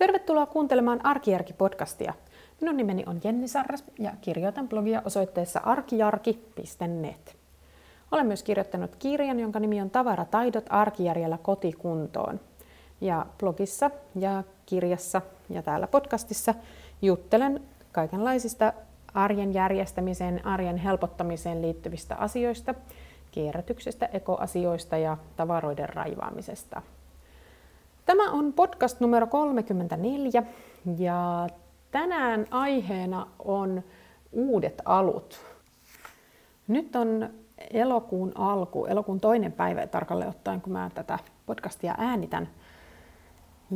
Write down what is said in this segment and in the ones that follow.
Tervetuloa kuuntelemaan Arkijärki-podcastia. Minun nimeni on Jenni Sarras ja kirjoitan blogia osoitteessa arkijarki.net. Olen myös kirjoittanut kirjan, jonka nimi on Tavarataidot arkijärjellä kotikuntoon. Ja blogissa ja kirjassa ja täällä podcastissa juttelen kaikenlaisista arjen järjestämiseen, arjen helpottamiseen liittyvistä asioista, kierrätyksestä, ekoasioista ja tavaroiden raivaamisesta. Tämä on podcast numero 34 ja tänään aiheena on uudet alut. Nyt on elokuun alku, elokuun toinen päivä tarkalleen ottaen, kun mä tätä podcastia äänitän.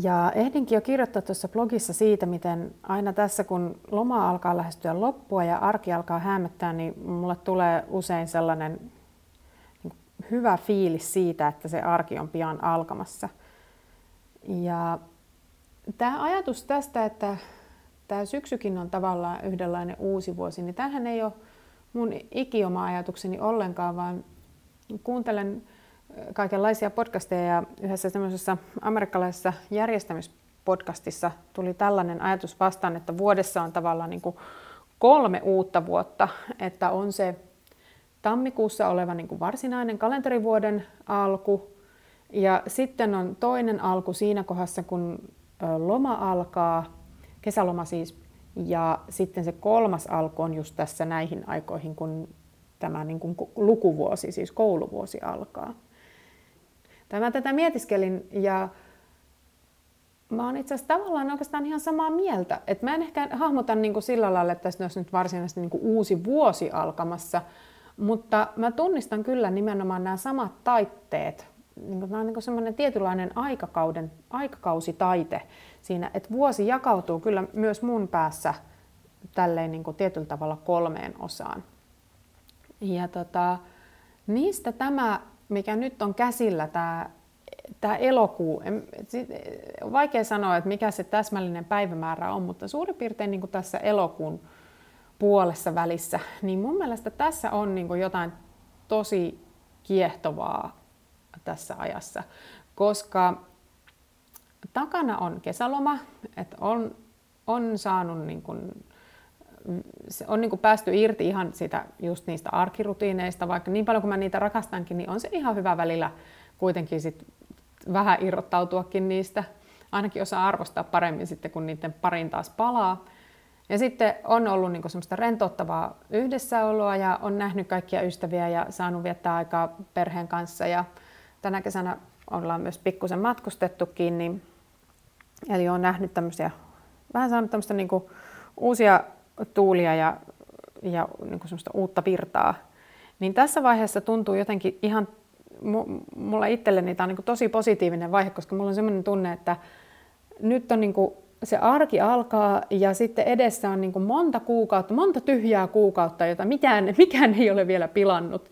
Ja ehdinkin jo kirjoittaa tuossa blogissa siitä, miten aina tässä kun loma alkaa lähestyä loppua ja arki alkaa hämöttää, niin mulle tulee usein sellainen niin hyvä fiilis siitä, että se arki on pian alkamassa – ja tämä ajatus tästä, että tämä syksykin on tavallaan yhdenlainen uusi vuosi, niin tämähän ei ole mun ikioma ajatukseni ollenkaan, vaan kuuntelen kaikenlaisia podcasteja ja yhdessä semmoisessa amerikkalaisessa järjestämispodcastissa tuli tällainen ajatus vastaan, että vuodessa on tavallaan niin kuin kolme uutta vuotta, että on se tammikuussa oleva niin kuin varsinainen kalenterivuoden alku, ja sitten on toinen alku siinä kohdassa, kun loma alkaa, kesäloma siis, ja sitten se kolmas alku on just tässä näihin aikoihin, kun tämä niin kuin lukuvuosi, siis kouluvuosi alkaa. Tämä tätä mietiskelin ja mä oon itse asiassa tavallaan oikeastaan ihan samaa mieltä. Et mä en ehkä hahmota niin kuin sillä lailla, että tässä olisi nyt varsinaisesti niin kuin uusi vuosi alkamassa, mutta mä tunnistan kyllä nimenomaan nämä samat taitteet niin kuin, on niin semmoinen tietynlainen aikakauden, aikakausitaite siinä, että vuosi jakautuu kyllä myös mun päässä tälleen niin kuin tietyllä tavalla kolmeen osaan. Ja tota, niistä tämä, mikä nyt on käsillä, tämä, tämä elokuu, on vaikea sanoa, että mikä se täsmällinen päivämäärä on, mutta suurin piirtein niin kuin tässä elokuun puolessa välissä, niin mun mielestä tässä on niin kuin jotain tosi kiehtovaa tässä ajassa, koska takana on kesäloma, että on, on saanut niin kuin, se on niin kuin päästy irti ihan sitä, just niistä arkirutiineista, vaikka niin paljon kuin mä niitä rakastankin, niin on se ihan hyvä välillä kuitenkin sit vähän irrottautuakin niistä. Ainakin osaa arvostaa paremmin sitten, kun niiden parin taas palaa. Ja sitten on ollut niin semmoista rentouttavaa yhdessäoloa ja on nähnyt kaikkia ystäviä ja saanut viettää aikaa perheen kanssa. Ja tänä kesänä ollaan myös pikkusen matkustettukin, niin, eli olen nähnyt tämmöisiä, vähän saanut tämmöistä niin kuin uusia tuulia ja, ja niin kuin semmoista uutta virtaa. Niin tässä vaiheessa tuntuu jotenkin ihan, mulla itselleni tämä on niin tosi positiivinen vaihe, koska mulla on semmoinen tunne, että nyt on niin kuin se arki alkaa ja sitten edessä on niin kuin monta kuukautta, monta tyhjää kuukautta, jota mikään, mikään ei ole vielä pilannut.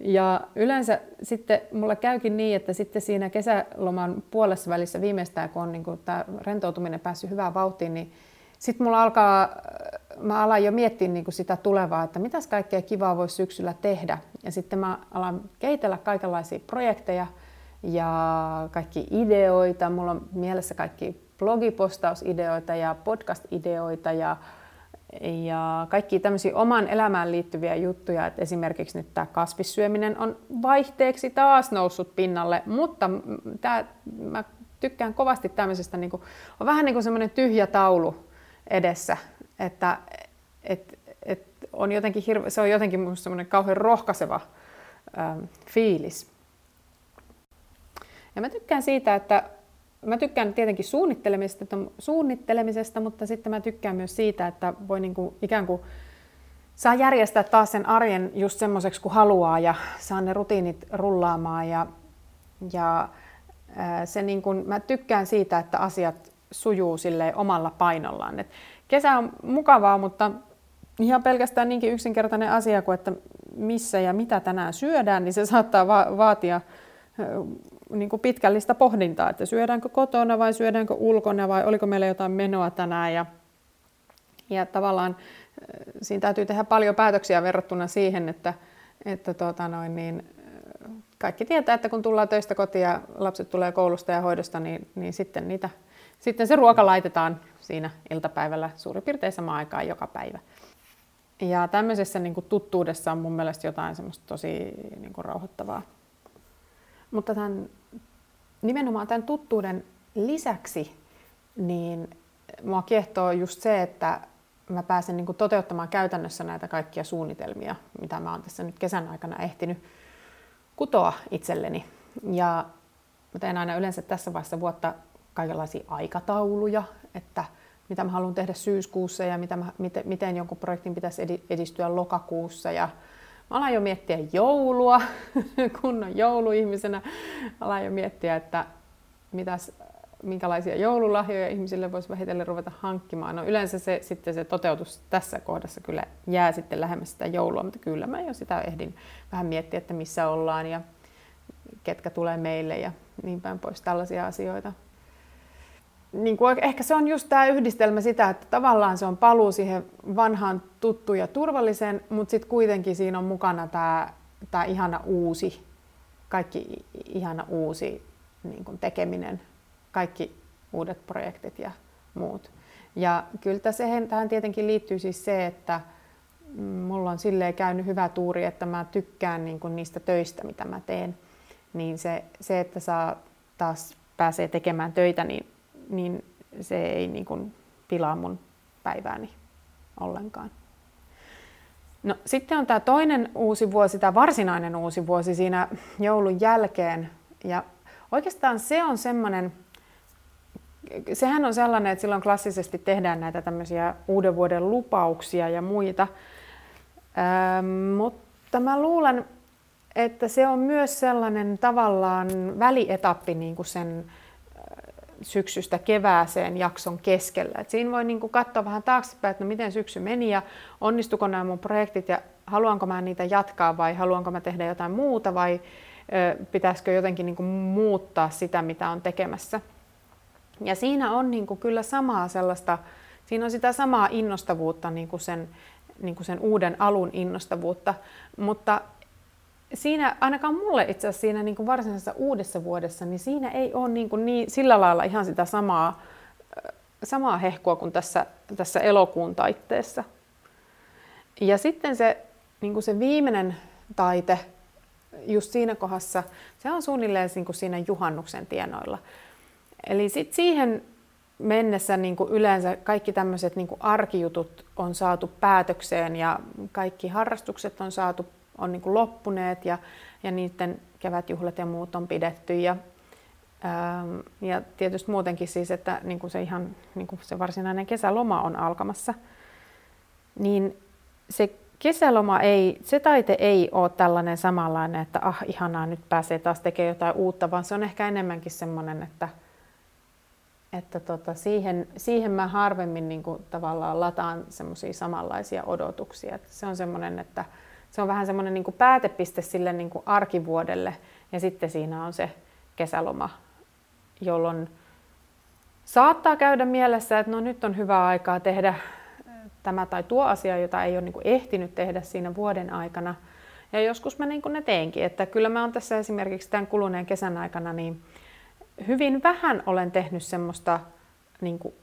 Ja yleensä sitten mulla käykin niin, että sitten siinä kesäloman puolessa välissä viimeistään, kun on niin kuin tämä rentoutuminen päässyt hyvään vauhtiin, niin sitten mulla alkaa, mä alan jo miettiä niin kuin sitä tulevaa, että mitäs kaikkea kivaa voisi syksyllä tehdä. Ja sitten mä alan kehitellä kaikenlaisia projekteja ja kaikki ideoita. Mulla on mielessä kaikki blogipostausideoita ja podcast-ideoita ja ja kaikki tämmöisiä oman elämään liittyviä juttuja, että esimerkiksi nyt tämä kasvissyöminen on vaihteeksi taas noussut pinnalle, mutta tämä, mä tykkään kovasti tämmöisestä, niin kuin, on vähän niin kuin semmoinen tyhjä taulu edessä, että et, et on jotenkin hirve, se on jotenkin minusta semmoinen kauhean rohkaiseva ähm, fiilis. Ja mä tykkään siitä, että mä tykkään tietenkin suunnittelemisesta, suunnittelemisesta, mutta sitten mä tykkään myös siitä, että voi niin kuin ikään kuin saa järjestää taas sen arjen just semmoiseksi kuin haluaa ja saa ne rutiinit rullaamaan ja, ja se niin kuin, mä tykkään siitä, että asiat sujuu sille omalla painollaan. Et kesä on mukavaa, mutta ihan pelkästään niinkin yksinkertainen asia kuin, että missä ja mitä tänään syödään, niin se saattaa va- vaatia niin kuin pitkällistä pohdintaa, että syödäänkö kotona vai syödäänkö ulkona vai oliko meillä jotain menoa tänään. Ja, ja tavallaan siinä täytyy tehdä paljon päätöksiä verrattuna siihen, että, että tuota noin, niin, kaikki tietää, että kun tullaan töistä kotiin ja lapset tulee koulusta ja hoidosta, niin, niin sitten niitä sitten se ruoka laitetaan siinä iltapäivällä suurin piirtein samaan aikaan joka päivä. Ja tämmöisessä niin kuin tuttuudessa on mun mielestä jotain semmoista tosi niin kuin rauhoittavaa. Mutta tämän, nimenomaan tämän tuttuuden lisäksi, niin mua kiehtoo just se, että mä pääsen niin toteuttamaan käytännössä näitä kaikkia suunnitelmia, mitä mä oon tässä nyt kesän aikana ehtinyt kutoa itselleni. Ja mä teen aina yleensä tässä vaiheessa vuotta kaikenlaisia aikatauluja, että mitä mä haluan tehdä syyskuussa ja mitä mä, miten, miten jonkun projektin pitäisi edistyä lokakuussa. Ja mä alan jo miettiä joulua, kunnon jouluihmisenä. Alan jo miettiä, että mitäs, minkälaisia joululahjoja ihmisille voisi vähitellen ruveta hankkimaan. No yleensä se, sitten se toteutus tässä kohdassa kyllä jää sitten lähemmäs sitä joulua, mutta kyllä mä jo sitä ehdin vähän miettiä, että missä ollaan ja ketkä tulee meille ja niin päin pois tällaisia asioita niin kuin ehkä se on just tämä yhdistelmä sitä, että tavallaan se on paluu siihen vanhaan tuttuun ja turvalliseen, mutta sitten kuitenkin siinä on mukana tämä, tämä ihana uusi, kaikki ihana uusi niin kuin tekeminen, kaikki uudet projektit ja muut. Ja kyllä siihen, tähän tietenkin liittyy siis se, että mulla on silleen käynyt hyvä tuuri, että mä tykkään niin kuin niistä töistä, mitä mä teen. Niin se, se, että saa taas pääsee tekemään töitä, niin niin se ei niin kuin pilaa mun päivääni ollenkaan. No, sitten on tämä toinen uusi vuosi, tämä varsinainen uusi vuosi siinä joulun jälkeen. Ja oikeastaan se on semmoinen, sehän on sellainen, että silloin klassisesti tehdään näitä tämmöisiä uuden vuoden lupauksia ja muita. Ähm, mutta mä luulen, että se on myös sellainen tavallaan välietappi niin kuin sen syksystä kevääseen jakson keskellä. Et siinä voi niin kuin katsoa vähän taaksepäin, että no miten syksy meni ja onnistuko nämä mun projektit ja haluanko mä niitä jatkaa vai haluanko mä tehdä jotain muuta vai ö, pitäisikö jotenkin niin kuin muuttaa sitä, mitä on tekemässä. Ja siinä on niin kuin kyllä samaa sellaista, siinä on sitä samaa innostavuutta, niin kuin sen, niin kuin sen uuden alun innostavuutta, mutta siinä, ainakaan mulle itse asiassa siinä niin kuin varsinaisessa uudessa vuodessa, niin siinä ei ole niin kuin niin, sillä lailla ihan sitä samaa, samaa hehkua kuin tässä, tässä elokuun taitteessa. Ja sitten se, niin kuin se viimeinen taite, just siinä kohdassa, se on suunnilleen niin kuin siinä juhannuksen tienoilla. Eli sit siihen mennessä niin kuin yleensä kaikki tämmöiset niin arkijutut on saatu päätökseen ja kaikki harrastukset on saatu on niin kuin loppuneet ja, ja niiden kevätjuhlat ja muut on pidetty. Ja, ähm, ja tietysti muutenkin siis, että niin kuin se ihan niin kuin se varsinainen kesäloma on alkamassa, niin se kesäloma ei, se taite ei ole tällainen samanlainen, että ah ihanaa, nyt pääsee taas tekemään jotain uutta, vaan se on ehkä enemmänkin semmoinen, että, että tota, siihen, siihen mä harvemmin niin kuin, tavallaan lataan semmoisia samanlaisia odotuksia. Että se on semmoinen, että, se on vähän semmoinen niin päätepiste sille niin kuin arkivuodelle ja sitten siinä on se kesäloma, jolloin saattaa käydä mielessä, että no nyt on hyvä aikaa tehdä tämä tai tuo asia, jota ei ole niin kuin ehtinyt tehdä siinä vuoden aikana. Ja joskus mä niin kuin ne teenkin, että kyllä mä oon tässä esimerkiksi tämän kuluneen kesän aikana niin hyvin vähän olen tehnyt semmoista niin kuin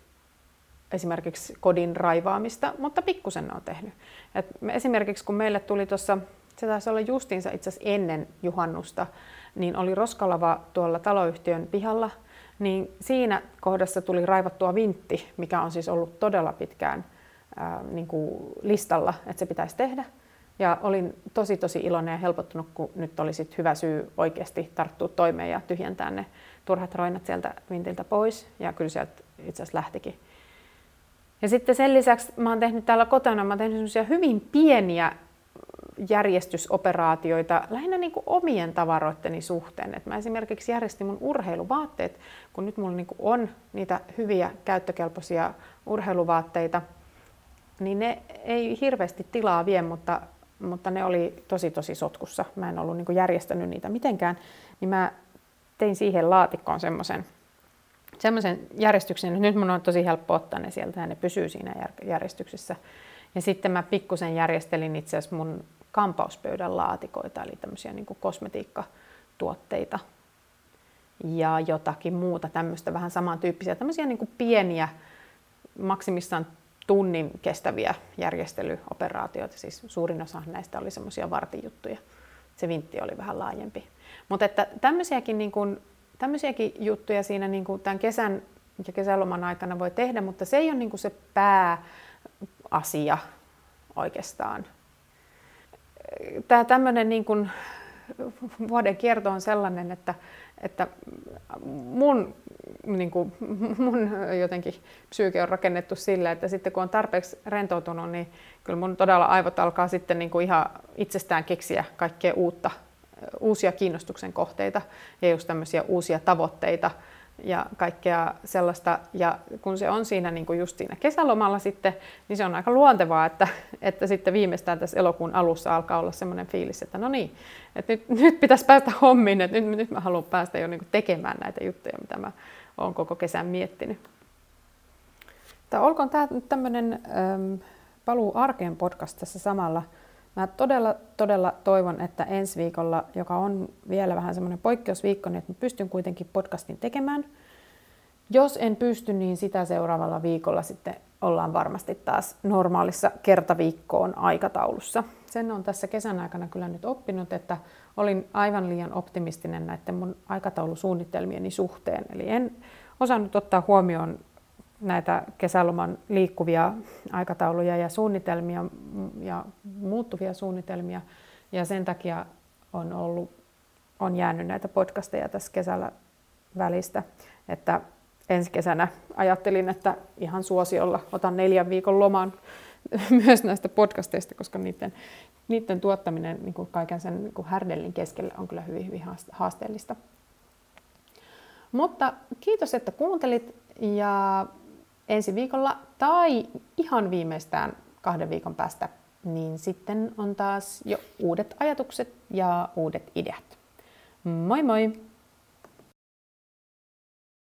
esimerkiksi kodin raivaamista, mutta pikkusen on tehnyt. Et me esimerkiksi kun meille tuli tuossa, se taisi olla justiinsa itse asiassa ennen juhannusta, niin oli roskalava tuolla taloyhtiön pihalla, niin siinä kohdassa tuli raivattua vintti, mikä on siis ollut todella pitkään ää, niin kuin listalla, että se pitäisi tehdä. Ja olin tosi tosi iloinen ja helpottunut, kun nyt oli sit hyvä syy oikeasti tarttua toimeen ja tyhjentää ne turhat roinat sieltä vintiltä pois. Ja kyllä sieltä itse asiassa lähtikin ja sitten sen lisäksi mä oon tehnyt täällä kotona, mä oon tehnyt semmoisia hyvin pieniä järjestysoperaatioita lähinnä niin kuin omien tavaroitteni suhteen. Et mä esimerkiksi järjestin mun urheiluvaatteet, kun nyt mulla niin kuin on niitä hyviä käyttökelpoisia urheiluvaatteita, niin ne ei hirveästi tilaa vie, mutta, mutta ne oli tosi tosi sotkussa. Mä en ollut niin kuin järjestänyt niitä mitenkään, niin mä tein siihen laatikkoon semmoisen semmoisen järjestyksen, että nyt mun on tosi helppo ottaa ne sieltä ja ne pysyy siinä järjestyksessä. Ja sitten mä pikkusen järjestelin itse asiassa mun kampauspöydän laatikoita, eli tämmöisiä niin kuin kosmetiikkatuotteita. ja jotakin muuta tämmöistä vähän samantyyppisiä, tämmöisiä niin kuin pieniä, maksimissaan tunnin kestäviä järjestelyoperaatioita. Siis suurin osa näistä oli semmoisia vartijuttuja. Se vintti oli vähän laajempi. Mutta että tämmöisiäkin, niin kuin, tämmöisiäkin juttuja siinä niin kuin tämän kesän ja kesäloman aikana voi tehdä, mutta se ei ole niin kuin se pääasia oikeastaan. Tämä tämmöinen niin kuin vuoden kierto on sellainen, että, että mun, niin kuin, mun jotenkin psyyke on rakennettu sillä, että sitten kun on tarpeeksi rentoutunut, niin kyllä mun todella aivot alkaa sitten niin kuin ihan itsestään keksiä kaikkea uutta, uusia kiinnostuksen kohteita ja just tämmöisiä uusia tavoitteita, ja kaikkea sellaista. Ja kun se on siinä niin kuin just siinä kesälomalla sitten, niin se on aika luontevaa, että, että sitten viimeistään tässä elokuun alussa alkaa olla semmoinen fiilis, että no niin, että nyt, nyt pitäisi päästä hommiin, että nyt, nyt mä haluan päästä jo niin kuin tekemään näitä juttuja, mitä mä oon koko kesän miettinyt. Tämä olkoon tämä nyt tämmöinen ähm, paluu arkeen podcast tässä samalla. Mä todella, todella toivon, että ensi viikolla, joka on vielä vähän semmoinen poikkeusviikko, niin että mä pystyn kuitenkin podcastin tekemään. Jos en pysty, niin sitä seuraavalla viikolla sitten ollaan varmasti taas normaalissa kertaviikkoon aikataulussa. Sen on tässä kesän aikana kyllä nyt oppinut, että olin aivan liian optimistinen näiden mun aikataulusuunnitelmieni suhteen. Eli en osannut ottaa huomioon näitä kesäloman liikkuvia aikatauluja ja suunnitelmia ja muuttuvia suunnitelmia. Ja sen takia on, ollut, on jäänyt näitä podcasteja tässä kesällä välistä. Että ensi kesänä ajattelin, että ihan suosiolla otan neljän viikon loman myös näistä podcasteista, koska niiden, niiden tuottaminen niin kuin kaiken sen niin kuin härdellin keskellä on kyllä hyvin, hyvin haasteellista. Mutta kiitos, että kuuntelit ja ensi viikolla tai ihan viimeistään kahden viikon päästä, niin sitten on taas jo uudet ajatukset ja uudet ideat. Moi moi!